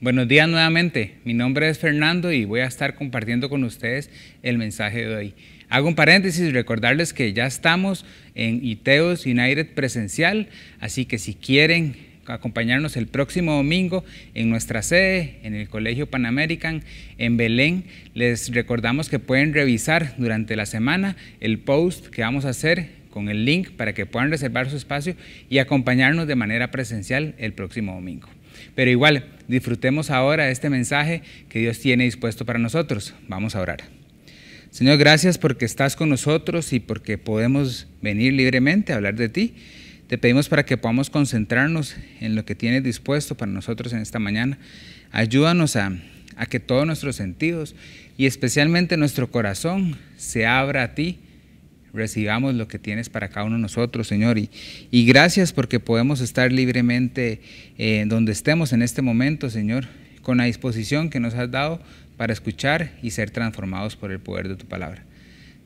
Buenos días nuevamente, mi nombre es Fernando y voy a estar compartiendo con ustedes el mensaje de hoy. Hago un paréntesis y recordarles que ya estamos en Iteos United presencial, así que si quieren acompañarnos el próximo domingo en nuestra sede, en el Colegio Pan American, en Belén, les recordamos que pueden revisar durante la semana el post que vamos a hacer con el link para que puedan reservar su espacio y acompañarnos de manera presencial el próximo domingo. Pero igual, disfrutemos ahora este mensaje que Dios tiene dispuesto para nosotros. Vamos a orar. Señor, gracias porque estás con nosotros y porque podemos venir libremente a hablar de ti. Te pedimos para que podamos concentrarnos en lo que tienes dispuesto para nosotros en esta mañana. Ayúdanos a, a que todos nuestros sentidos y especialmente nuestro corazón se abra a ti recibamos lo que tienes para cada uno de nosotros, Señor. Y, y gracias porque podemos estar libremente eh, donde estemos en este momento, Señor, con la disposición que nos has dado para escuchar y ser transformados por el poder de tu palabra.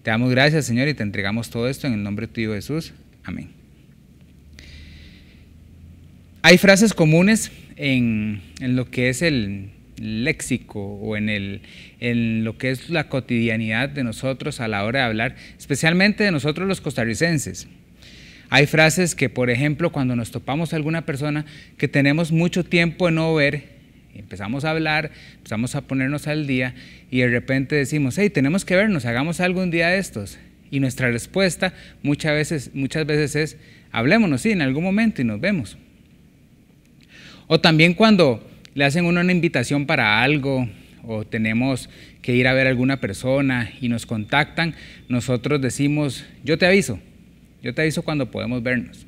Te damos gracias, Señor, y te entregamos todo esto en el nombre de tu Hijo Jesús. Amén. Hay frases comunes en, en lo que es el, léxico o en, el, en lo que es la cotidianidad de nosotros a la hora de hablar, especialmente de nosotros los costarricenses. Hay frases que, por ejemplo, cuando nos topamos a alguna persona que tenemos mucho tiempo de no ver, empezamos a hablar, empezamos a ponernos al día y de repente decimos, hey, tenemos que vernos, hagamos algo un día de estos. Y nuestra respuesta muchas veces, muchas veces es, hablémonos, sí, en algún momento y nos vemos. O también cuando le hacen una invitación para algo o tenemos que ir a ver a alguna persona y nos contactan, nosotros decimos, yo te aviso, yo te aviso cuando podemos vernos.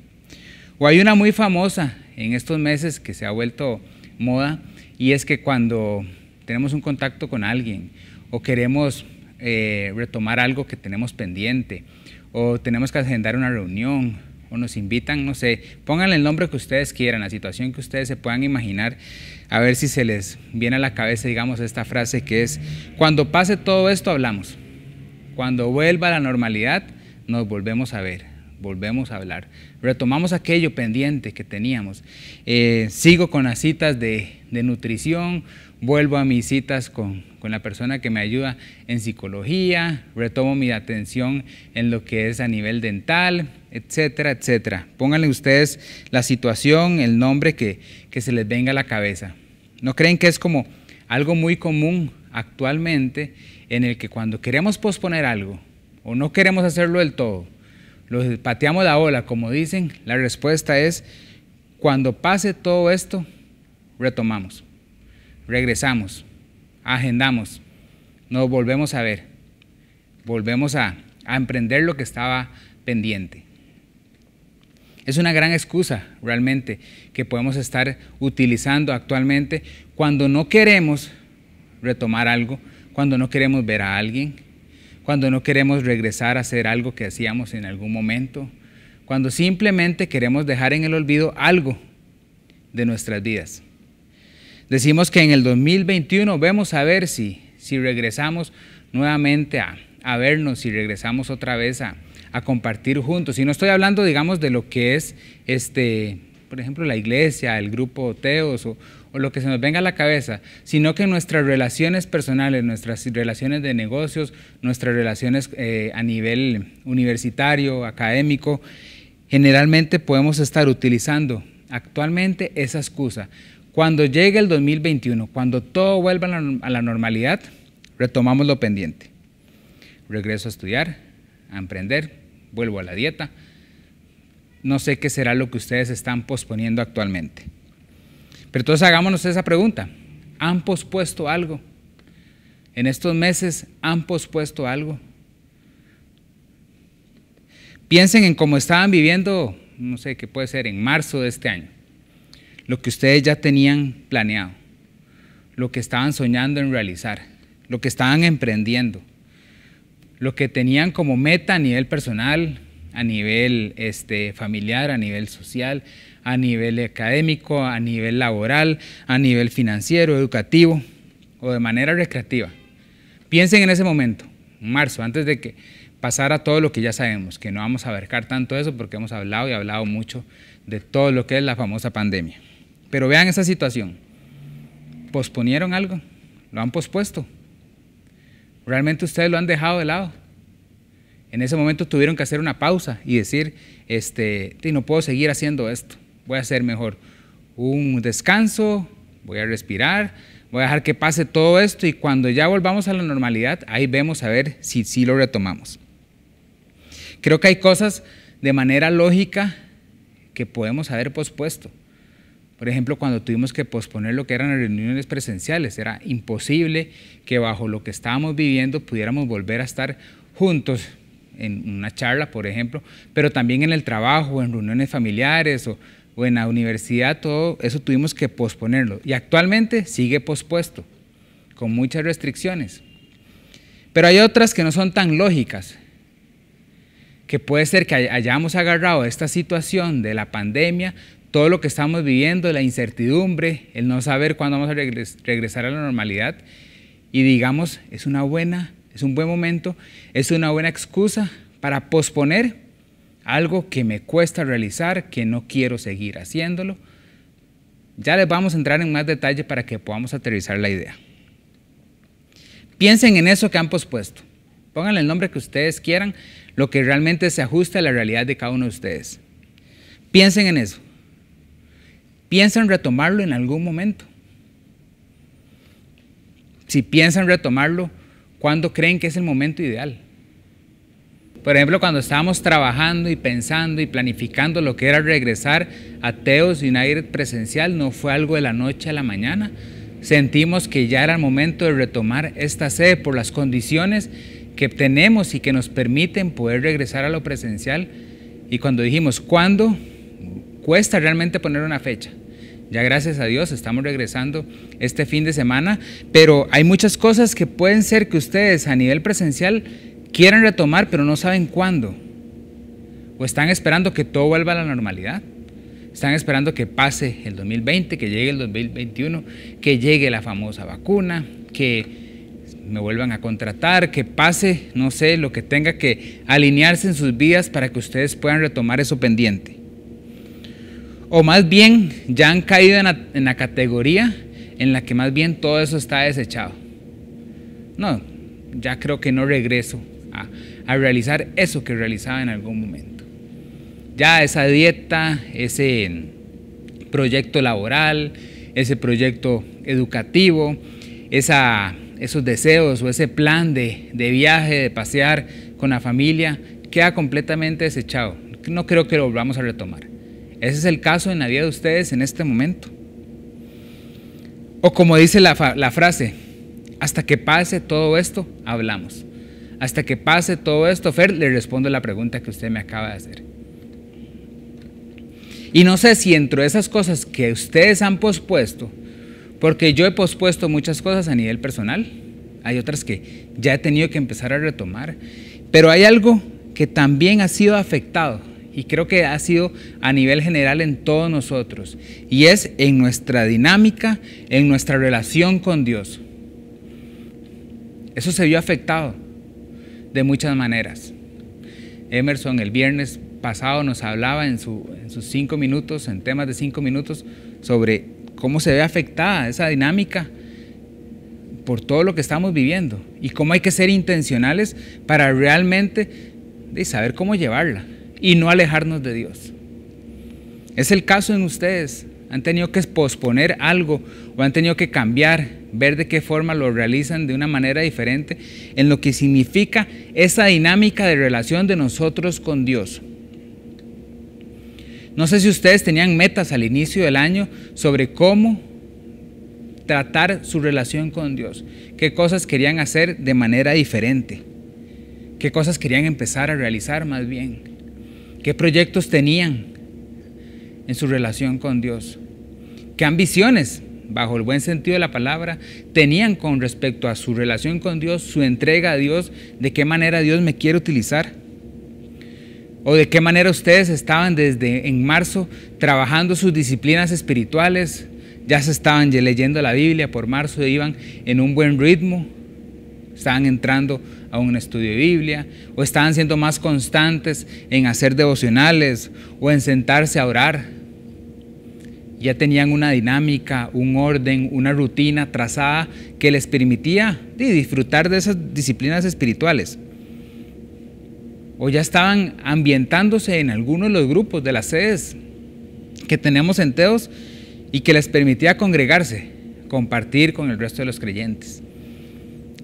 O hay una muy famosa en estos meses que se ha vuelto moda y es que cuando tenemos un contacto con alguien o queremos eh, retomar algo que tenemos pendiente o tenemos que agendar una reunión o nos invitan, no sé, pónganle el nombre que ustedes quieran, la situación que ustedes se puedan imaginar, a ver si se les viene a la cabeza, digamos, esta frase que es, cuando pase todo esto hablamos, cuando vuelva la normalidad nos volvemos a ver, volvemos a hablar, retomamos aquello pendiente que teníamos, eh, sigo con las citas de, de nutrición, vuelvo a mis citas con, con, la persona que me ayuda en psicología, retomo mi atención en lo que es a nivel dental, etcétera, etcétera. Pónganle ustedes la situación, el nombre que, que se les venga a la cabeza. ¿No creen que es como algo muy común actualmente en el que cuando queremos posponer algo o no queremos hacerlo del todo, lo pateamos la ola, como dicen, la respuesta es, cuando pase todo esto, retomamos, regresamos, agendamos, nos volvemos a ver, volvemos a emprender lo que estaba pendiente. Es una gran excusa realmente que podemos estar utilizando actualmente cuando no queremos retomar algo, cuando no queremos ver a alguien, cuando no queremos regresar a hacer algo que hacíamos en algún momento, cuando simplemente queremos dejar en el olvido algo de nuestras vidas. Decimos que en el 2021 vemos a ver si, si regresamos nuevamente a, a vernos, si regresamos otra vez a, a compartir juntos. Y no estoy hablando, digamos, de lo que es, este, por ejemplo, la iglesia, el grupo Teos o, o lo que se nos venga a la cabeza, sino que nuestras relaciones personales, nuestras relaciones de negocios, nuestras relaciones eh, a nivel universitario, académico, generalmente podemos estar utilizando actualmente esa excusa. Cuando llegue el 2021, cuando todo vuelva a la normalidad, retomamos lo pendiente. Regreso a estudiar, a emprender, vuelvo a la dieta. No sé qué será lo que ustedes están posponiendo actualmente. Pero entonces hagámonos esa pregunta. ¿Han pospuesto algo? En estos meses han pospuesto algo. Piensen en cómo estaban viviendo, no sé qué puede ser, en marzo de este año. Lo que ustedes ya tenían planeado, lo que estaban soñando en realizar, lo que estaban emprendiendo lo que tenían como meta a nivel personal, a nivel este, familiar, a nivel social, a nivel académico, a nivel laboral, a nivel financiero, educativo o de manera recreativa. Piensen en ese momento, marzo, antes de que pasara todo lo que ya sabemos, que no vamos a abarcar tanto eso porque hemos hablado y hablado mucho de todo lo que es la famosa pandemia. Pero vean esa situación. posponieron algo, lo han pospuesto. Realmente ustedes lo han dejado de lado. En ese momento tuvieron que hacer una pausa y decir, este, no puedo seguir haciendo esto, voy a hacer mejor un descanso, voy a respirar, voy a dejar que pase todo esto y cuando ya volvamos a la normalidad, ahí vemos a ver si sí lo retomamos. Creo que hay cosas de manera lógica que podemos haber pospuesto. Por ejemplo, cuando tuvimos que posponer lo que eran reuniones presenciales, era imposible que bajo lo que estábamos viviendo pudiéramos volver a estar juntos en una charla, por ejemplo, pero también en el trabajo, en reuniones familiares o, o en la universidad, todo eso tuvimos que posponerlo. Y actualmente sigue pospuesto, con muchas restricciones. Pero hay otras que no son tan lógicas, que puede ser que hayamos agarrado esta situación de la pandemia, todo lo que estamos viviendo, la incertidumbre, el no saber cuándo vamos a regresar a la normalidad, y digamos, es una buena, es un buen momento, es una buena excusa para posponer algo que me cuesta realizar, que no quiero seguir haciéndolo. Ya les vamos a entrar en más detalle para que podamos aterrizar la idea. Piensen en eso que han pospuesto. Pónganle el nombre que ustedes quieran, lo que realmente se ajuste a la realidad de cada uno de ustedes. Piensen en eso. Piensen retomarlo en algún momento. Si piensan retomarlo, ¿cuándo creen que es el momento ideal? Por ejemplo, cuando estábamos trabajando y pensando y planificando lo que era regresar a Teos United presencial, no fue algo de la noche a la mañana. Sentimos que ya era el momento de retomar esta sede por las condiciones que tenemos y que nos permiten poder regresar a lo presencial. Y cuando dijimos, ¿cuándo? Cuesta realmente poner una fecha. Ya gracias a Dios estamos regresando este fin de semana, pero hay muchas cosas que pueden ser que ustedes a nivel presencial quieran retomar, pero no saben cuándo. O están esperando que todo vuelva a la normalidad. Están esperando que pase el 2020, que llegue el 2021, que llegue la famosa vacuna, que me vuelvan a contratar, que pase, no sé, lo que tenga que alinearse en sus vidas para que ustedes puedan retomar eso pendiente. O más bien ya han caído en la categoría en la que más bien todo eso está desechado. No, ya creo que no regreso a, realizar eso que realizaba en algún momento. Ya esa dieta, ese proyecto laboral, ese proyecto educativo, esa, esos deseos o ese plan de, de, viaje, de pasear con la familia, queda completamente desechado. No creo que lo volvamos a retomar. Ese es el caso en la vida de ustedes en este momento. O como dice la, la frase, hasta que pase todo esto, hablamos. Hasta que pase todo esto, Fer, le respondo la pregunta que usted me acaba de hacer. Y no sé si entre esas cosas que ustedes han pospuesto, porque yo he pospuesto muchas cosas a nivel personal, hay otras que ya he tenido que empezar a retomar, pero hay algo que también ha sido afectado y creo que ha sido a nivel general en todos nosotros, y es en nuestra dinámica, en nuestra relación con Dios. Eso se vio afectado de muchas maneras. Emerson el viernes pasado nos hablaba en, sus cinco minutos, en temas de cinco minutos, sobre cómo se ve afectada esa dinámica por todo lo que estamos viviendo y cómo hay que ser intencionales para realmente saber cómo llevarla y no alejarnos de Dios. Es el caso en ustedes. Han tenido que posponer algo o han tenido que cambiar ver de qué forma lo realizan de una manera diferente en lo que significa esa dinámica de relación de nosotros con Dios. No sé si ustedes tenían metas al inicio del año sobre cómo tratar su relación con Dios, qué cosas querían hacer de manera diferente, qué cosas querían empezar a realizar más bien, qué proyectos tenían en su relación con Dios, qué ambiciones bajo el buen sentido de la palabra, tenían con respecto a su relación con Dios, su entrega a Dios, de qué manera Dios me quiere utilizar. O de qué manera ustedes estaban desde en marzo trabajando sus disciplinas espirituales, ya se estaban leyendo la Biblia por marzo, iban en un buen ritmo, estaban entrando a un estudio de Biblia, o estaban siendo más constantes en hacer devocionales o en sentarse a orar Ya tenían una dinámica, un orden, una rutina trazada que les permitía disfrutar de esas disciplinas espirituales. O ya estaban ambientándose en algunos de los grupos de las sedes que tenemos en Teos y que les permitía congregarse, compartir con el resto de los creyentes.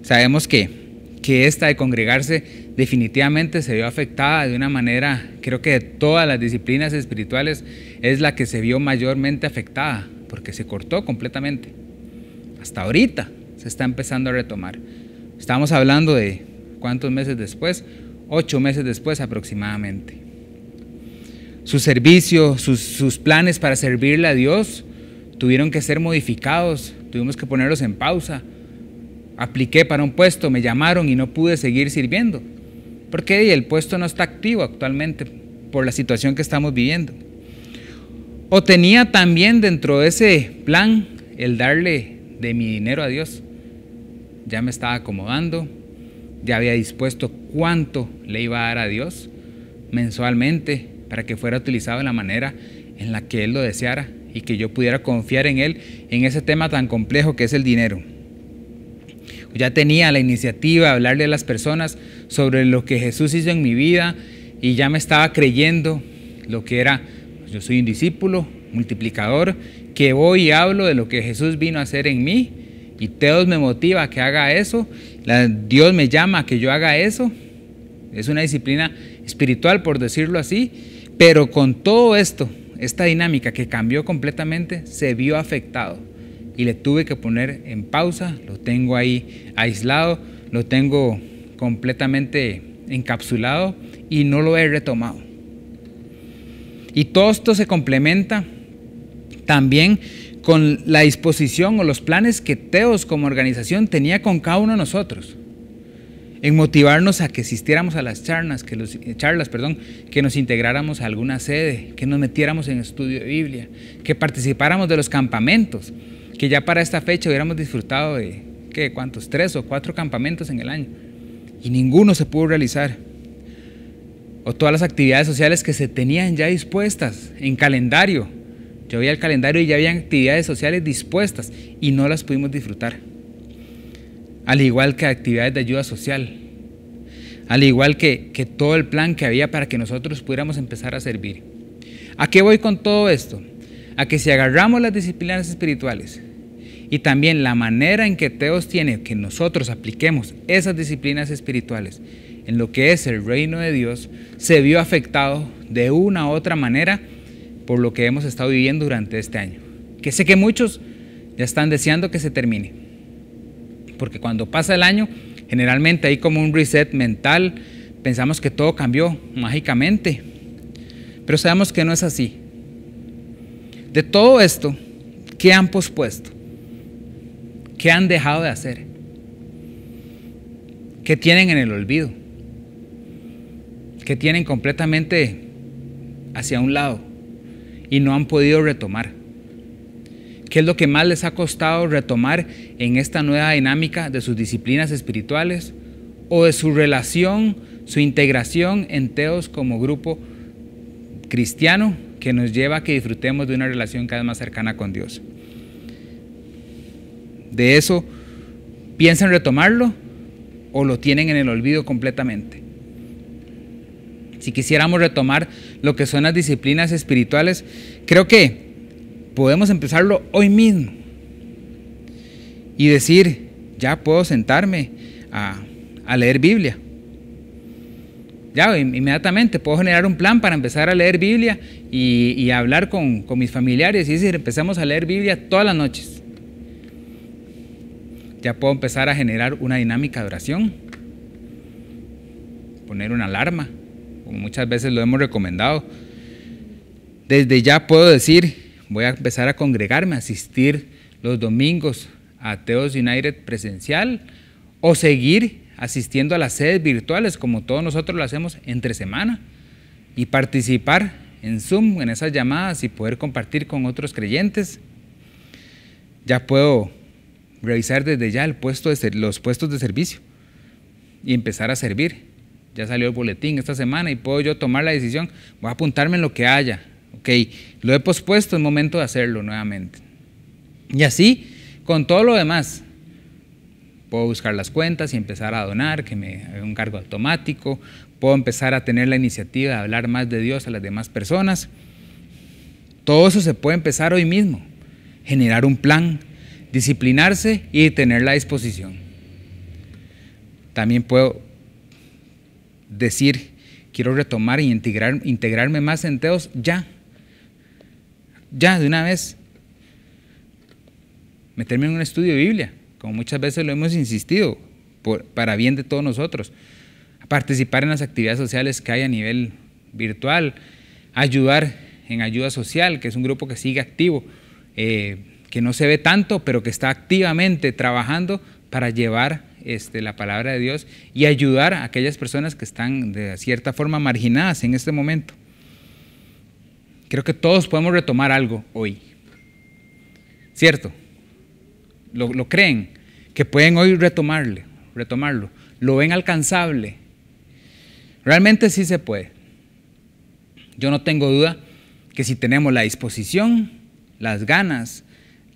Sabemos que, que esta de congregarse definitivamente se vio afectada de una manera, creo que de todas las disciplinas espirituales es la que se vio mayormente afectada, porque se cortó completamente. Hasta ahorita se está empezando a retomar. Estamos hablando de cuántos meses después, ocho meses después aproximadamente. Su servicio, sus, sus planes para servirle a Dios tuvieron que ser modificados, tuvimos que ponerlos en pausa. Apliqué para un puesto, me llamaron y no pude seguir sirviendo porque el puesto no está activo actualmente por la situación que estamos viviendo. O tenía también dentro de ese plan el darle de mi dinero a Dios. Ya me estaba acomodando, ya había dispuesto cuánto le iba a dar a Dios mensualmente para que fuera utilizado de la manera en la que Él lo deseara y que yo pudiera confiar en Él en ese tema tan complejo que es el dinero. Ya tenía la iniciativa de hablarle a las personas sobre lo que Jesús hizo en mi vida y ya me estaba creyendo lo que era, yo soy un discípulo, multiplicador, que voy y hablo de lo que Jesús vino a hacer en mí y Dios me motiva a que haga eso, Dios me llama a que yo haga eso. Es una disciplina espiritual, por decirlo así, pero con todo esto, esta dinámica que cambió completamente, se vio afectado y le tuve que poner en pausa, lo tengo ahí aislado, lo tengo completamente encapsulado y no lo he retomado. Y todo esto se complementa también con la disposición o los planes que Teos como organización tenía con cada uno de nosotros en motivarnos a que asistiéramos a las charlas, que los, charlas, perdón, que nos integráramos a alguna sede, que nos metiéramos en estudio de Biblia, que participáramos de los campamentos, que ya para esta fecha hubiéramos disfrutado de, ¿qué? ¿Cuántos? Tres o cuatro campamentos en el año. Y ninguno se pudo realizar. O todas las actividades sociales que se tenían ya dispuestas en calendario. Yo veía el calendario y ya habían actividades sociales dispuestas y no las pudimos disfrutar. Al igual que actividades de ayuda social. Al igual que, que todo el plan que había para que nosotros pudiéramos empezar a servir. ¿A qué voy con todo esto? A que si agarramos las disciplinas espirituales y también la manera en que Teos tiene que nosotros apliquemos esas disciplinas espirituales en lo que es el reino de Dios, se vio afectado de una u otra manera por lo que hemos estado viviendo durante este año. Que sé que muchos ya están deseando que se termine. Porque cuando pasa el año, generalmente hay como un reset mental, pensamos que todo cambió mágicamente. Pero sabemos que no es así. De todo esto, ¿qué han pospuesto? ¿Qué han dejado de hacer? ¿Qué tienen en el olvido? ¿Qué tienen completamente hacia un lado y no han podido retomar? ¿Qué es lo que más les ha costado retomar en esta nueva dinámica de sus disciplinas espirituales o de su relación, su integración en Teos como grupo cristiano que nos lleva a que disfrutemos de una relación cada vez más cercana con Dios? De eso, ¿piensan retomarlo o lo tienen en el olvido completamente? Si quisiéramos retomar lo que son las disciplinas espirituales, creo que podemos empezarlo hoy mismo y decir, ya puedo sentarme a, leer Biblia. Ya, inmediatamente puedo generar un plan para empezar a leer Biblia y, hablar con, con, mis familiares y decir, empezamos a leer Biblia todas las noches ya puedo empezar a generar una dinámica de oración, poner una alarma, como muchas veces lo hemos recomendado. Desde ya puedo decir, voy a empezar a congregarme, a asistir los domingos a Teos United presencial o seguir asistiendo a las sedes virtuales como todos nosotros lo hacemos entre semana y participar en Zoom, en esas llamadas y poder compartir con otros creyentes. Ya puedo revisar desde ya los puestos de servicio y empezar a servir. Ya salió el boletín esta semana y puedo yo tomar la decisión, voy a apuntarme en lo que haya, ok, lo he pospuesto, es momento de hacerlo nuevamente. Y así, con todo lo demás, puedo buscar las cuentas y empezar a donar, que me haga un cargo automático, puedo empezar a tener la iniciativa de hablar más de Dios a las demás personas. Todo eso se puede empezar hoy mismo, generar un plan, disciplinarse y tener la disposición. También puedo decir, quiero retomar y integrar, integrarme más en Teos ya. Ya, de una vez. Meterme en un estudio de Biblia, como muchas veces lo hemos insistido, para bien de todos nosotros. Participar en las actividades sociales que hay a nivel virtual, ayudar en ayuda social, que es un grupo que sigue activo, eh, que no se ve tanto, pero que está activamente trabajando para llevar este, la palabra de Dios y ayudar a aquellas personas que están de cierta forma marginadas en este momento. Creo que todos podemos retomar algo hoy. ¿Cierto? Lo, lo creen, que pueden hoy retomarle, retomarlo. Lo ven alcanzable. Realmente sí se puede. Yo no tengo duda que si tenemos la disposición, las ganas,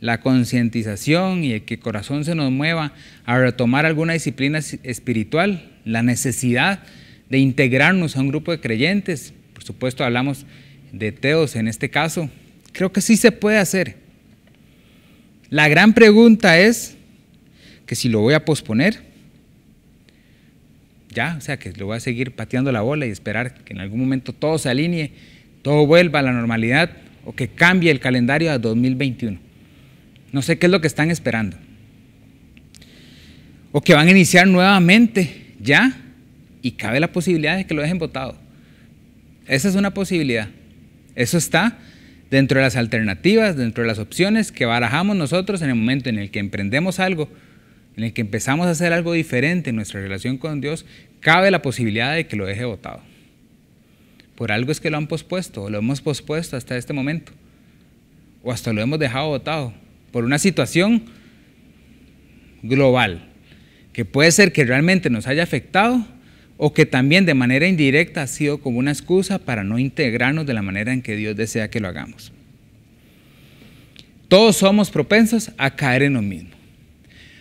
la concientización y el que el corazón se nos mueva a retomar alguna disciplina espiritual, la necesidad de integrarnos a un grupo de creyentes, por supuesto hablamos de teos en este caso, creo que sí se puede hacer. La gran pregunta es que si lo voy a posponer, ya, o sea, que lo voy a seguir pateando la bola y esperar que en algún momento todo se alinee, todo vuelva a la normalidad o que cambie el calendario a 2021. No sé qué es lo que están esperando. O que van a iniciar nuevamente ya y cabe la posibilidad de que lo dejen votado. Esa es una posibilidad. Eso está dentro de las alternativas, dentro de las opciones que barajamos nosotros en el momento en el que emprendemos algo, en el que empezamos a hacer algo diferente en nuestra relación con Dios, cabe la posibilidad de que lo deje votado. Por algo es que lo han pospuesto, o lo hemos pospuesto hasta este momento, o hasta lo hemos dejado votado por una situación global, que puede ser que realmente nos haya afectado o que también de manera indirecta ha sido como una excusa para no integrarnos de la manera en que Dios desea que lo hagamos. Todos somos propensos a caer en lo mismo,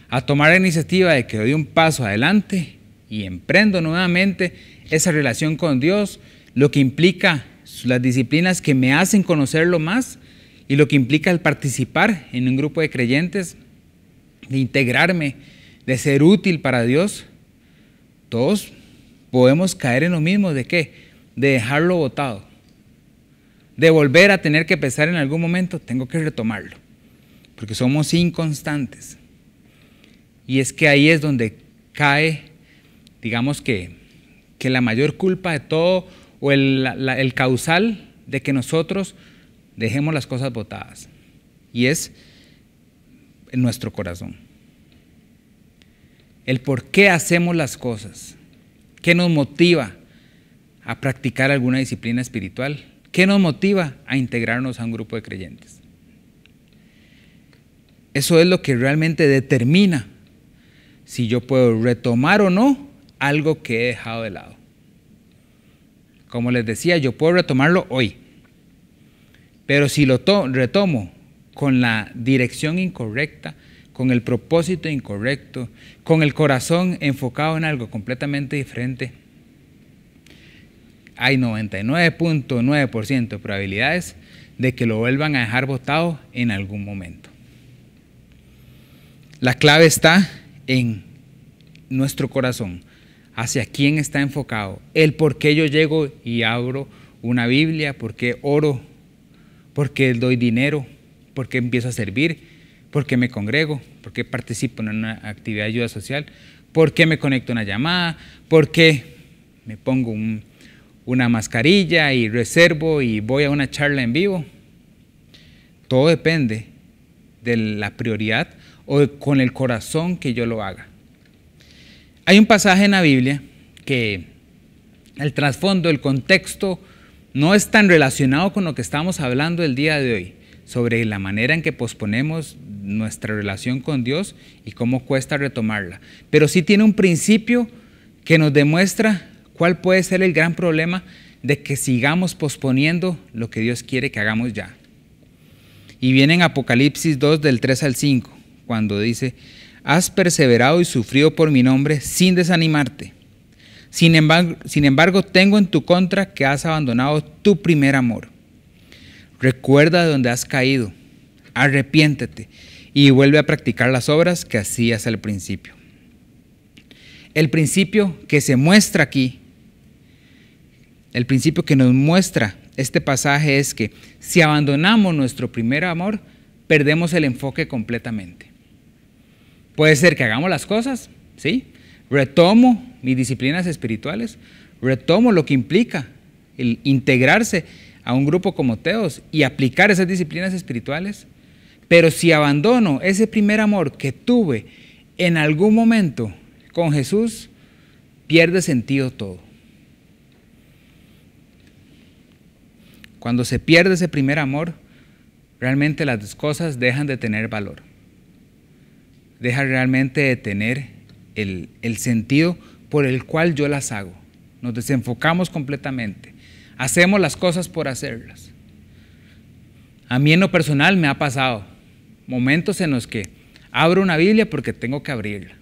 a tomar la iniciativa de que doy un paso adelante y emprendo nuevamente esa relación con Dios, lo que implica las disciplinas que me hacen conocerlo más y lo que implica el participar en un grupo de creyentes, de integrarme, de ser útil para Dios, todos podemos caer en lo mismo de qué? De dejarlo botado. De volver a tener que pensar en algún momento, tengo que retomarlo. Porque somos inconstantes. Y es que ahí es donde cae, digamos que, que la mayor culpa de todo o el causal de que nosotros Dejemos las cosas botadas. Y es en nuestro corazón. El por qué hacemos las cosas. ¿Qué nos motiva a practicar alguna disciplina espiritual? ¿Qué nos motiva a integrarnos a un grupo de creyentes? Eso es lo que realmente determina si yo puedo retomar o no algo que he dejado de lado. Como les decía, yo puedo retomarlo hoy, pero si lo retomo con la dirección incorrecta, con el propósito incorrecto, con el corazón enfocado en algo completamente diferente, hay 99.9% de probabilidades de que lo vuelvan a dejar votado en algún momento. La clave está en nuestro corazón, hacia quién está enfocado, el por qué yo llego y abro una Biblia, por qué oro porque doy dinero, porque empiezo a servir, porque me congrego, porque participo en una actividad de ayuda social, porque me conecto a una llamada, porque me pongo una mascarilla y reservo y voy a una charla en vivo. Todo depende de la prioridad o con el corazón que yo lo haga. Hay un pasaje en la Biblia que el trasfondo, el contexto, no es tan relacionado con lo que estamos hablando el día de hoy, sobre la manera en que posponemos nuestra relación con Dios y cómo cuesta retomarla. Pero sí tiene un principio que nos demuestra cuál puede ser el gran problema de que sigamos posponiendo lo que Dios quiere que hagamos ya. Y viene en Apocalipsis 2 del 3 al 5, cuando dice, has perseverado y sufrido por mi nombre sin desanimarte. Sin embargo, tengo en tu contra que has abandonado tu primer amor. Recuerda de donde has caído, arrepiéntete y vuelve a practicar las obras que hacías al principio. El principio que se muestra aquí, el principio que nos muestra este pasaje es que si abandonamos nuestro primer amor, perdemos el enfoque completamente. Puede ser que hagamos las cosas, ¿sí? Retomo mis disciplinas espirituales, retomo lo que implica el integrarse a un grupo como Teos y aplicar esas disciplinas espirituales. Pero si abandono ese primer amor que tuve en algún momento con Jesús, pierde sentido todo. Cuando se pierde ese primer amor, realmente las cosas dejan de tener valor. Dejan realmente de tener el, sentido por el cual yo las hago. Nos desenfocamos completamente. Hacemos las cosas por hacerlas. A mí en lo personal me ha pasado momentos en los que abro una Biblia porque tengo que abrirla.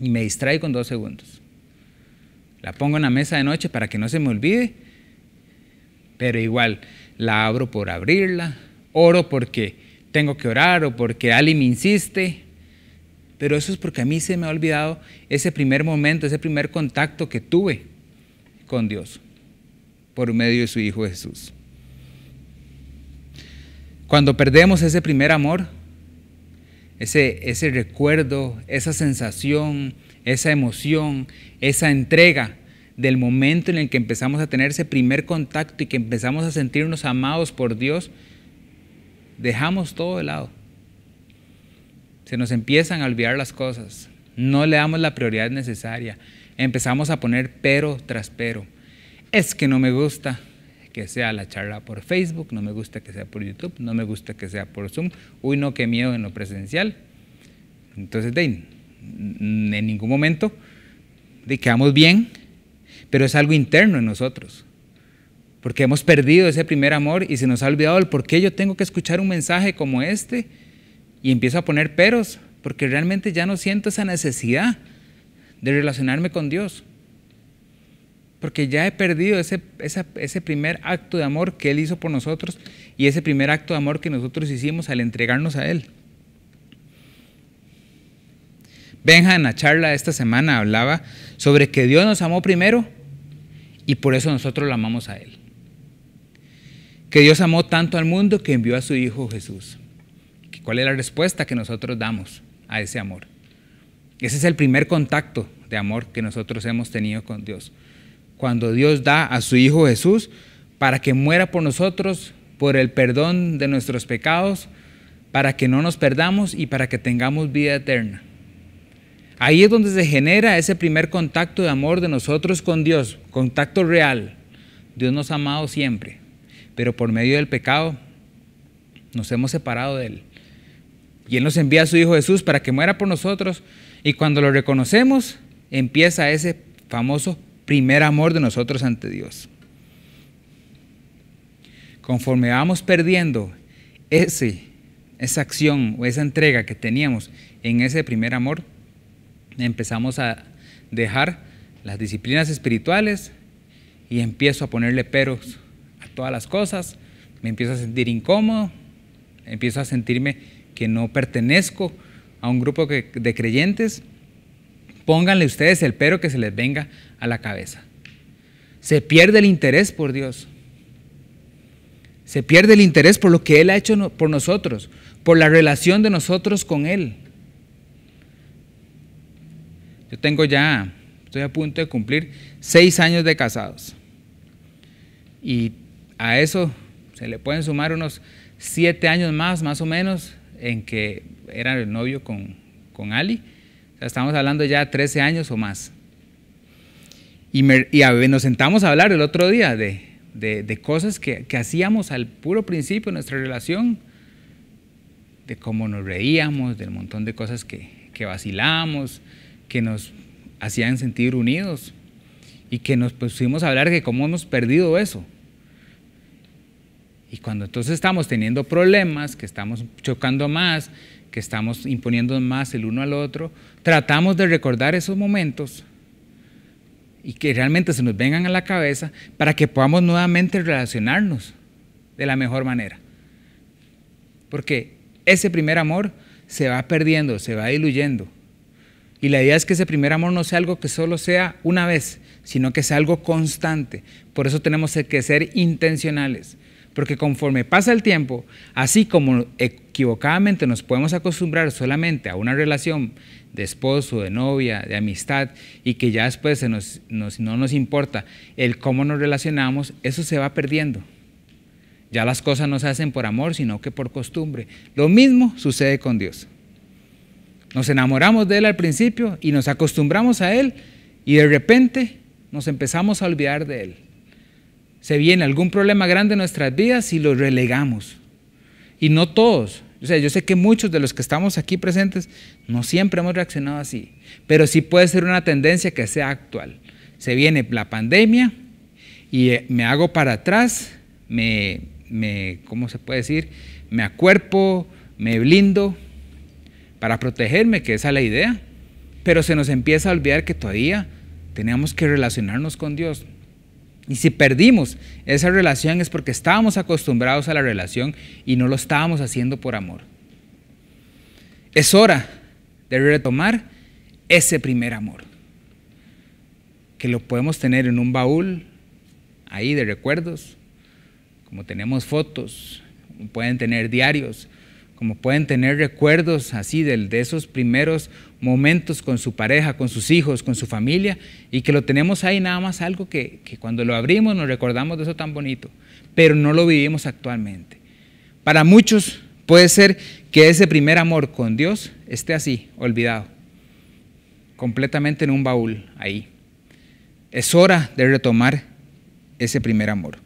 Y me distraigo en dos segundos. La pongo en la mesa de noche para que no se me olvide pero igual la abro por abrirla, oro porque tengo que orar o porque alguien me insiste, pero eso es porque a mí se me ha olvidado ese primer momento, ese primer contacto que tuve con Dios por medio de su Hijo Jesús. Cuando perdemos ese primer amor, ese, recuerdo, esa sensación, esa emoción, esa entrega del momento en el que empezamos a tener ese primer contacto y que empezamos a sentirnos amados por Dios, dejamos todo de lado. Se nos empiezan a olvidar las cosas. No le damos la prioridad necesaria. Empezamos a poner pero tras pero. Es que no me gusta que sea la charla por Facebook, no me gusta que sea por YouTube, no me gusta que sea por Zoom. Uy, no, qué miedo en lo presencial. Entonces, de, en ningún momento de, quedamos bien pero es algo interno en nosotros. Porque hemos perdido ese primer amor y se nos ha olvidado el por qué yo tengo que escuchar un mensaje como este y empiezo a poner peros, porque realmente ya no siento esa necesidad de relacionarme con Dios. Porque ya he perdido ese, ese primer acto de amor que Él hizo por nosotros y ese primer acto de amor que nosotros hicimos al entregarnos a Él. Benja en la charla de esta semana hablaba sobre que Dios nos amó primero y por eso nosotros lo amamos a Él. Que Dios amó tanto al mundo que envió a su Hijo Jesús. ¿Cuál es la respuesta que nosotros damos a ese amor? Ese es el primer contacto de amor que nosotros hemos tenido con Dios. Cuando Dios da a su Hijo Jesús para que muera por nosotros, por el perdón de nuestros pecados, para que no nos perdamos y para que tengamos vida eterna. Ahí es donde se genera ese primer contacto de amor de nosotros con Dios, contacto real. Dios nos ha amado siempre, pero por medio del pecado nos hemos separado de Él. Y Él nos envía a su Hijo Jesús para que muera por nosotros. Y cuando lo reconocemos, empieza ese famoso primer amor de nosotros ante Dios. Conforme vamos perdiendo ese, esa acción o esa entrega que teníamos en ese primer amor, empezamos a dejar las disciplinas espirituales y empiezo a ponerle peros a todas las cosas, me empiezo a sentir incómodo, empiezo a sentirme que no pertenezco a un grupo de creyentes, pónganle ustedes el pero que se les venga a la cabeza. Se pierde el interés por Dios. Se pierde el interés por lo que Él ha hecho por nosotros, por la relación de nosotros con Él. Yo tengo ya, estoy a punto de cumplir seis años de casados. Y a eso se le pueden sumar unos siete años más, más o menos, en que era el novio con, con Ali. O sea, estamos hablando ya de 13 años o más. Y, nos sentamos a hablar el otro día de, de, cosas que, que, hacíamos al puro principio de nuestra relación, de cómo nos reíamos, del montón de cosas que, que vacilamos, que nos hacían sentir unidos. y que nos pusimos a hablar de cómo hemos perdido eso. Y cuando entonces estamos teniendo problemas, que estamos chocando más, que estamos imponiendo más el uno al otro, tratamos de recordar esos momentos y que realmente se nos vengan a la cabeza para que podamos nuevamente relacionarnos de la mejor manera. Porque ese primer amor se va perdiendo, se va diluyendo. Y la idea es que ese primer amor no sea algo que solo sea una vez, sino que sea algo constante. Por eso tenemos que ser intencionales. Porque conforme pasa el tiempo, así como equivocadamente nos podemos acostumbrar solamente a una relación de esposo, de novia, de amistad, y que ya después no nos importa el cómo nos relacionamos, eso se va perdiendo. Ya las cosas no se hacen por amor, sino que por costumbre. Lo mismo sucede con Dios. Nos enamoramos de Él al principio y nos acostumbramos a Él y de repente nos empezamos a olvidar de Él. Se viene algún problema grande en nuestras vidas y lo relegamos. Y no todos. O sea, yo sé que muchos de los que estamos aquí presentes no siempre hemos reaccionado así, pero sí puede ser una tendencia que sea actual. Se viene la pandemia y eh, me hago para atrás, me, me ¿cómo se puede decir? Me acuerpo, me blindo para protegerme, que esa es la idea, pero se nos empieza a olvidar que todavía Teníamos que relacionarnos con Dios. Y si perdimos esa relación es porque estábamos acostumbrados a la relación y no lo estábamos haciendo por amor. Es hora de retomar ese primer amor, que lo podemos tener en un baúl ahí de recuerdos, como tenemos fotos, pueden tener diarios, como pueden tener recuerdos así de, de esos primeros momentos con su pareja, con sus hijos, con su familia, y que lo tenemos ahí nada más algo que, cuando lo abrimos nos recordamos de eso tan bonito, pero no lo vivimos actualmente. Para muchos puede ser que ese primer amor con Dios esté así, olvidado, completamente en un baúl ahí. Es hora de retomar ese primer amor.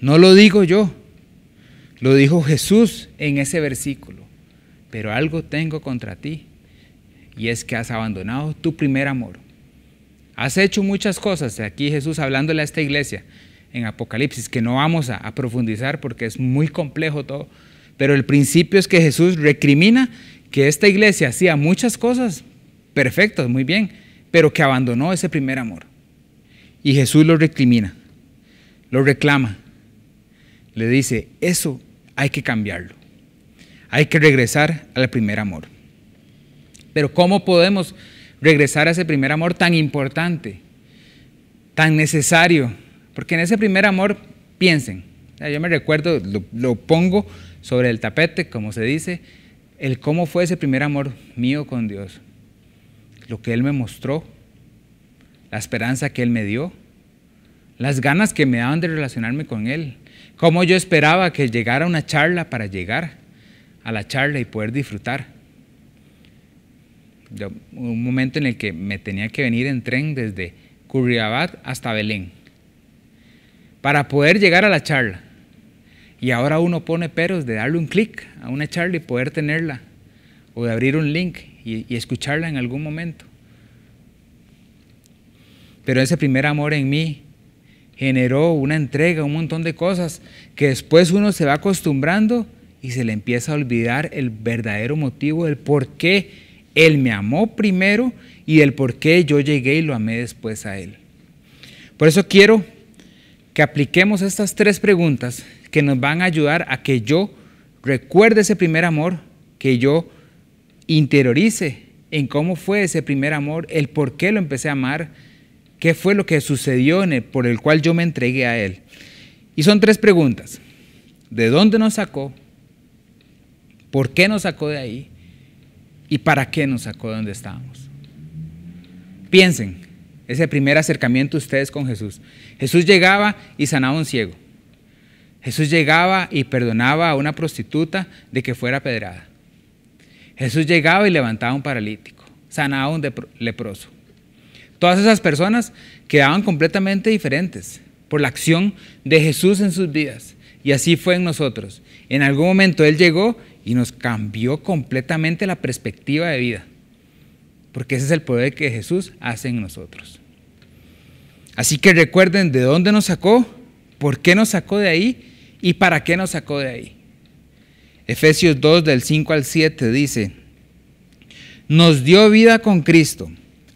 No lo digo yo, lo dijo Jesús en ese versículo. Pero algo tengo contra ti y es que has abandonado tu primer amor. Has hecho muchas cosas. Aquí Jesús hablándole a esta iglesia en Apocalipsis, que no vamos a, a profundizar porque es muy complejo todo. Pero el principio es que Jesús recrimina que esta iglesia hacía muchas cosas perfectas, muy bien, pero que abandonó ese primer amor. Y Jesús lo recrimina, lo reclama. Le dice, eso hay que cambiarlo. Hay que regresar al primer amor. Pero ¿cómo podemos regresar a ese primer amor tan importante, tan necesario? Porque en ese primer amor, piensen, yo me recuerdo, lo, pongo sobre el tapete, como se dice, el cómo fue ese primer amor mío con Dios. Lo que Él me mostró, la esperanza que Él me dio, las ganas que me daban de relacionarme con Él, Cómo yo esperaba que llegara una charla para llegar a la charla y poder disfrutar. Un momento en el que me tenía que venir en tren desde Curriabat hasta Belén para poder llegar a la charla. Y ahora uno pone peros de darle un clic a una charla y poder tenerla, o de abrir un link y, y escucharla en algún momento. Pero ese primer amor en mí generó una entrega, un montón de cosas que después uno se va acostumbrando y se le empieza a olvidar el verdadero motivo del por qué Él me amó primero y del por qué yo llegué y lo amé después a Él. Por eso quiero que apliquemos estas tres preguntas que nos van a ayudar a que yo recuerde ese primer amor, que yo interiorice en cómo fue ese primer amor, el por qué lo empecé a amar, ¿Qué fue lo que sucedió en el, por el cual yo me entregué a Él? Y son tres preguntas. ¿De dónde nos sacó? ¿Por qué nos sacó de ahí? ¿Y para qué nos sacó de donde estábamos? Piensen, ese primer acercamiento ustedes con Jesús. Jesús llegaba y sanaba a un ciego. Jesús llegaba y perdonaba a una prostituta de que fuera pedrada. Jesús llegaba y levantaba a un paralítico, sanaba a un leproso. Todas esas personas quedaban completamente diferentes por la acción de Jesús en sus vidas. Y así fue en nosotros. En algún momento Él llegó y nos cambió completamente la perspectiva de vida. Porque ese es el poder que Jesús hace en nosotros. Así que recuerden de dónde nos sacó, por qué nos sacó de ahí y para qué nos sacó de ahí. Efesios 2 del 5 al 7 dice, nos dio vida con Cristo,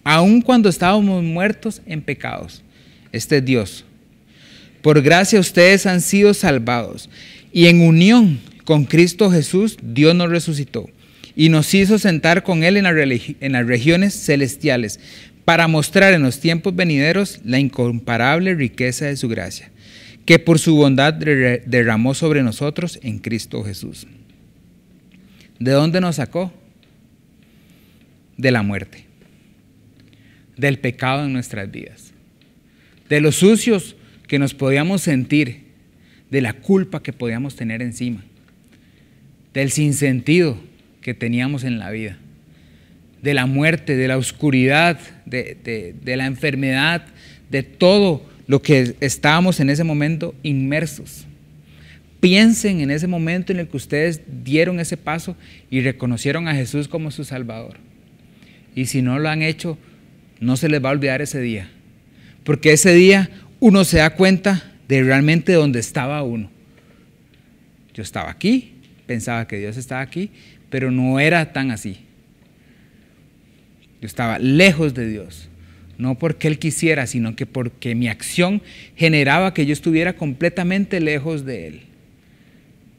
aun cuando estábamos muertos en pecados. Este es Dios. Por gracia ustedes han sido salvados y en unión con Cristo Jesús Dios nos resucitó y nos hizo sentar con Él en, las regiones celestiales para mostrar en los tiempos venideros la incomparable riqueza de su gracia, que por su bondad derramó sobre nosotros en Cristo Jesús. ¿De dónde nos sacó? De la muerte, del pecado en nuestras vidas, de los sucios que nos podíamos sentir, de la culpa que podíamos tener encima, del sinsentido que teníamos en la vida, de la muerte, de la oscuridad, de, de la enfermedad, de todo lo que estábamos en ese momento inmersos. Piensen en ese momento en el que ustedes dieron ese paso y reconocieron a Jesús como su Salvador. Y si no lo han hecho, no se les va a olvidar ese día. Porque ese día uno se da cuenta de realmente dónde estaba uno. Yo estaba aquí, pensaba que Dios estaba aquí, pero no era tan así. Yo estaba lejos de Dios. No porque Él quisiera, sino que porque mi acción generaba que yo estuviera completamente lejos de Él.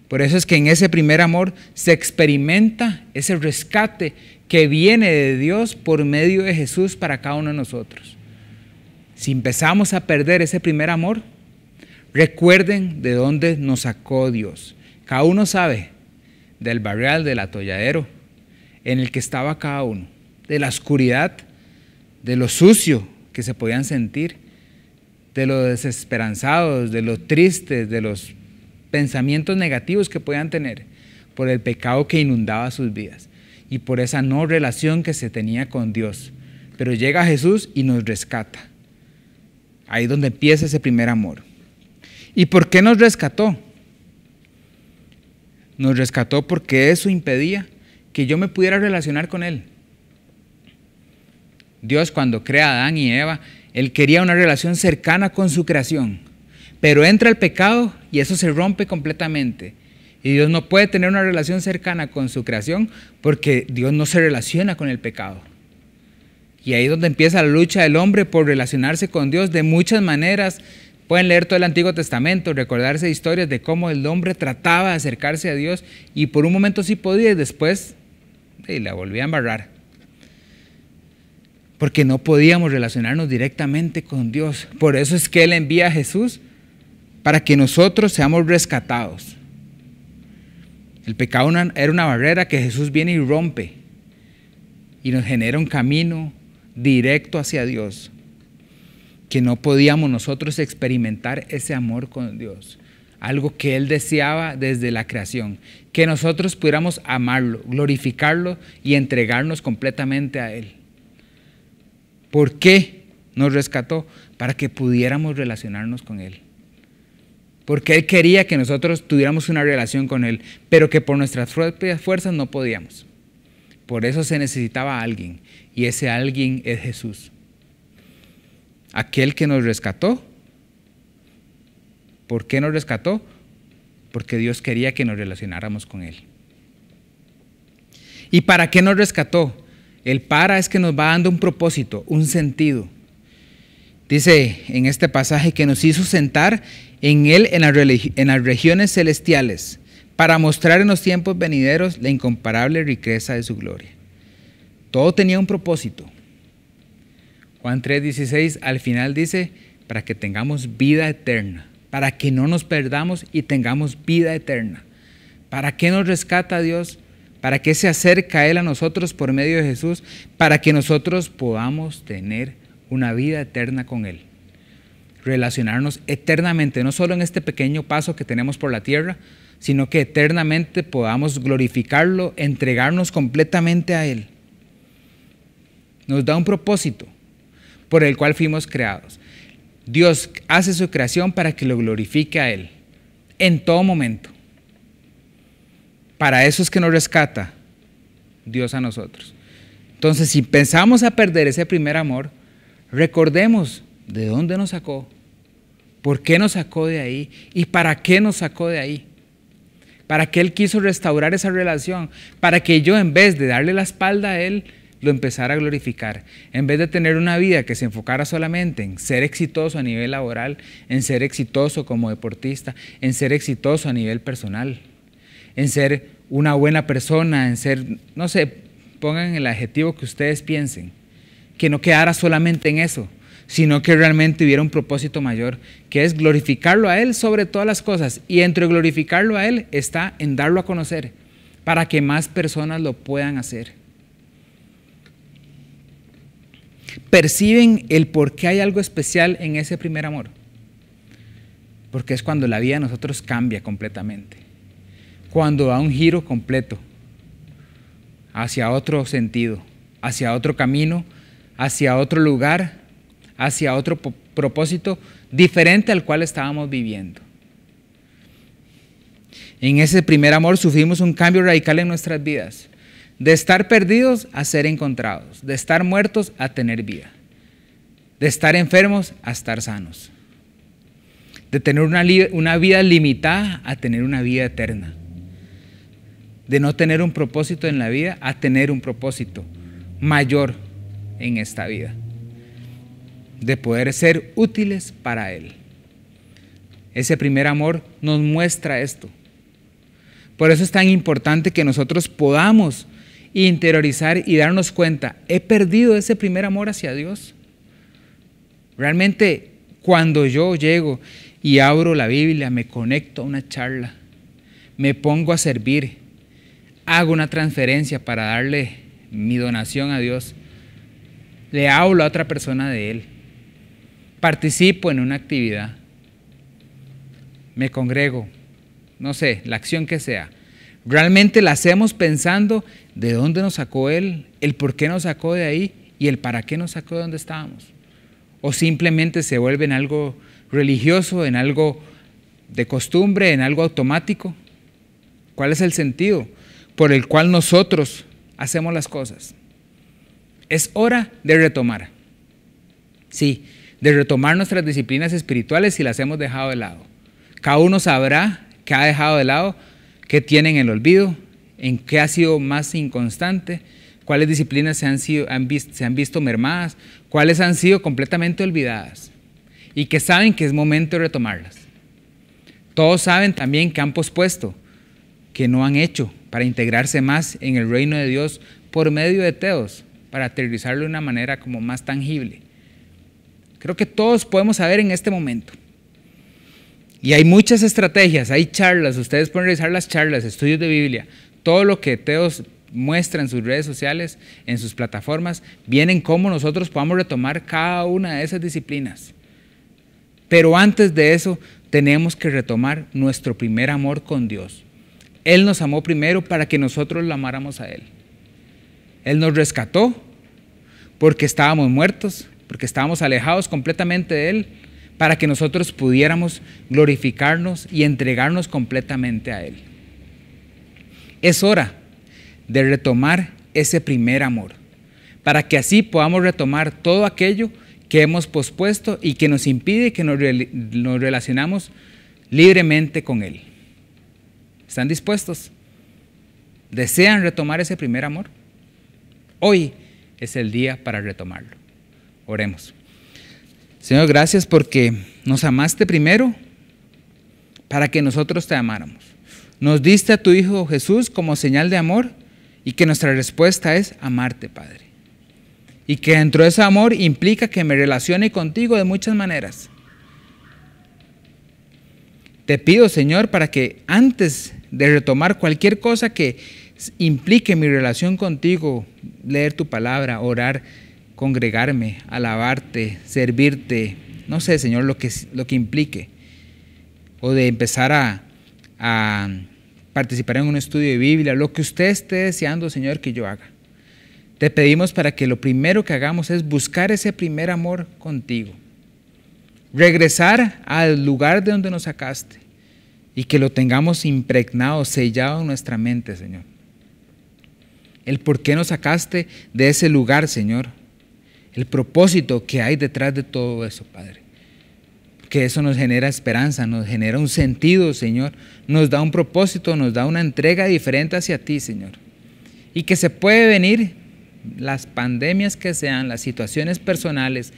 Por eso es que en ese primer amor se experimenta ese rescate que viene de Dios por medio de Jesús para cada uno de nosotros. Si empezamos a perder ese primer amor, recuerden de dónde nos sacó Dios. Cada uno sabe del barrial, del atolladero en el que estaba cada uno, de la oscuridad, de lo sucio que se podían sentir, de los desesperanzados, de los tristes, de los pensamientos negativos que puedan tener por el pecado que inundaba sus vidas y por esa no relación que se tenía con Dios. Pero llega Jesús y nos rescata. Ahí es donde empieza ese primer amor. ¿Y por qué nos rescató? Nos rescató porque eso impedía que yo me pudiera relacionar con Él. Dios cuando crea a Adán y Eva, Él quería una relación cercana con su creación. Pero entra el pecado y eso se rompe completamente. Y Dios no puede tener una relación cercana con su creación porque Dios no se relaciona con el pecado. Y ahí es donde empieza la lucha del hombre por relacionarse con Dios de muchas maneras. Pueden leer todo el Antiguo Testamento, recordarse historias de cómo el hombre trataba de acercarse a Dios y por un momento sí podía y después y la volvía a embarrar. Porque no podíamos relacionarnos directamente con Dios. Por eso es que Él envía a Jesús para que nosotros seamos rescatados. El pecado era una barrera que Jesús viene y rompe y nos genera un camino directo hacia Dios, que no podíamos nosotros experimentar ese amor con Dios, algo que Él deseaba desde la creación, que nosotros pudiéramos amarlo, glorificarlo y entregarnos completamente a Él. ¿Por qué nos rescató? Para que pudiéramos relacionarnos con Él porque Él quería que nosotros tuviéramos una relación con Él, pero que por nuestras propias fuerzas no podíamos. Por eso se necesitaba alguien, y ese alguien es Jesús. Aquel que nos rescató. ¿Por qué nos rescató? Porque Dios quería que nos relacionáramos con Él. ¿Y para qué nos rescató? El para es que nos va dando un propósito, un sentido. Dice en este pasaje que nos hizo sentar en Él en las, regiones celestiales para mostrar en los tiempos venideros la incomparable riqueza de su gloria. Todo tenía un propósito. Juan 3:16 al final dice, para que tengamos vida eterna, para que no nos perdamos y tengamos vida eterna. ¿Para qué nos rescata Dios? ¿Para qué se acerca Él a nosotros por medio de Jesús? Para que nosotros podamos tener una vida eterna con Él relacionarnos eternamente, no solo en este pequeño paso que tenemos por la tierra, sino que eternamente podamos glorificarlo, entregarnos completamente a Él. Nos da un propósito por el cual fuimos creados. Dios hace su creación para que lo glorifique a Él en todo momento. Para eso es que nos rescata Dios a nosotros. Entonces, si pensamos a perder ese primer amor, recordemos de dónde nos sacó, por qué nos sacó de ahí y para qué nos sacó de ahí. Para qué Él quiso restaurar esa relación, para que yo en vez de darle la espalda a Él, lo empezara a glorificar. En vez de tener una vida que se enfocara solamente en ser exitoso a nivel laboral, en ser exitoso como deportista, en ser exitoso a nivel personal, en ser una buena persona, en ser, no sé, pongan el adjetivo que ustedes piensen, que no quedara solamente en eso, sino que realmente hubiera un propósito mayor, que es glorificarlo a Él sobre todas las cosas. Y entre glorificarlo a Él está en darlo a conocer, para que más personas lo puedan hacer. Perciben el por qué hay algo especial en ese primer amor. Porque es cuando la vida de nosotros cambia completamente. Cuando da un giro completo hacia otro sentido, hacia otro camino, hacia otro lugar hacia otro propósito diferente al cual estábamos viviendo. En ese primer amor sufrimos un cambio radical en nuestras vidas, de estar perdidos a ser encontrados, de estar muertos a tener vida, de estar enfermos a estar sanos, de tener una, vida limitada a tener una vida eterna, de no tener un propósito en la vida a tener un propósito mayor en esta vida de poder ser útiles para Él. Ese primer amor nos muestra esto. Por eso es tan importante que nosotros podamos interiorizar y darnos cuenta, he perdido ese primer amor hacia Dios. Realmente cuando yo llego y abro la Biblia, me conecto a una charla, me pongo a servir, hago una transferencia para darle mi donación a Dios, le hablo a otra persona de Él participo en una actividad, me congrego, no sé, la acción que sea, realmente la hacemos pensando de dónde nos sacó Él, el por qué nos sacó de ahí y el para qué nos sacó de donde estábamos. O simplemente se vuelve en algo religioso, en algo de costumbre, en algo automático. ¿Cuál es el sentido por el cual nosotros hacemos las cosas? Es hora de retomar. Sí, de retomar nuestras disciplinas espirituales si las hemos dejado de lado. Cada uno sabrá qué ha dejado de lado, qué tiene en el olvido, en qué ha sido más inconstante, cuáles disciplinas se han, sido, se han visto mermadas, cuáles han sido completamente olvidadas y que saben que es momento de retomarlas. Todos saben también que han pospuesto, que no han hecho para integrarse más en el reino de Dios por medio de teos, para aterrizarlo de una manera como más tangible. Creo que todos podemos saber en este momento. Y hay muchas estrategias, hay charlas, ustedes pueden revisar las charlas, estudios de Biblia, todo lo que Teos muestra en sus redes sociales, en sus plataformas, vienen cómo nosotros podamos retomar cada una de esas disciplinas. Pero antes de eso, tenemos que retomar nuestro primer amor con Dios. Él nos amó primero para que nosotros lo amáramos a Él. Él nos rescató porque estábamos muertos porque estábamos alejados completamente de Él, para que nosotros pudiéramos glorificarnos y entregarnos completamente a Él. Es hora de retomar ese primer amor, para que así podamos retomar todo aquello que hemos pospuesto y que nos impide que nos, nos relacionamos libremente con Él. ¿Están dispuestos? ¿Desean retomar ese primer amor? Hoy es el día para retomarlo. Oremos. Señor, gracias porque nos amaste primero para que nosotros te amáramos. Nos diste a tu Hijo Jesús como señal de amor y que nuestra respuesta es amarte, Padre. Y que dentro de ese amor implica que me relacione contigo de muchas maneras. Te pido, Señor, para que antes de retomar cualquier cosa que implique mi relación contigo, leer tu palabra, orar, congregarme, alabarte, servirte, no sé, Señor, lo que, lo que implique. O de empezar a, a participar en un estudio de Biblia, lo que usted esté deseando, Señor, que yo haga. Te pedimos para que lo primero que hagamos es buscar ese primer amor contigo. Regresar al lugar de donde nos sacaste y que lo tengamos impregnado, sellado en nuestra mente, Señor. El por qué nos sacaste de ese lugar, Señor el propósito que hay detrás de todo eso, Padre. Que eso nos genera esperanza, nos genera un sentido, Señor. Nos da un propósito, nos da una entrega diferente hacia ti, Señor. Y que se puede venir las pandemias que sean, las situaciones personales,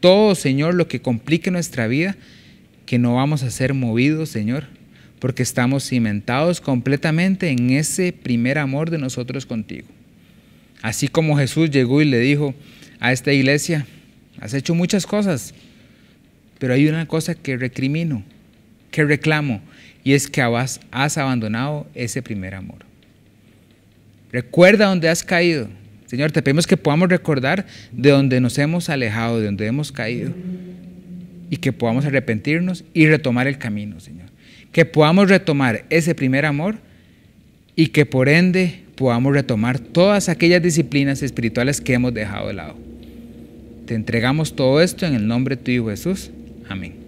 todo, Señor, lo que complique nuestra vida, que no vamos a ser movidos, Señor, porque estamos cimentados completamente en ese primer amor de nosotros contigo. Así como Jesús llegó y le dijo a esta iglesia, has hecho muchas cosas, pero hay una cosa que recrimino, que reclamo, y es que has, abandonado ese primer amor. Recuerda dónde has caído. Señor, te pedimos que podamos recordar de donde nos hemos alejado, de donde hemos caído, y que podamos arrepentirnos y retomar el camino, Señor. Que podamos retomar ese primer amor y que por ende podamos retomar todas aquellas disciplinas espirituales que hemos dejado de lado. Te entregamos todo esto en el nombre de tu Hijo Jesús. Amén.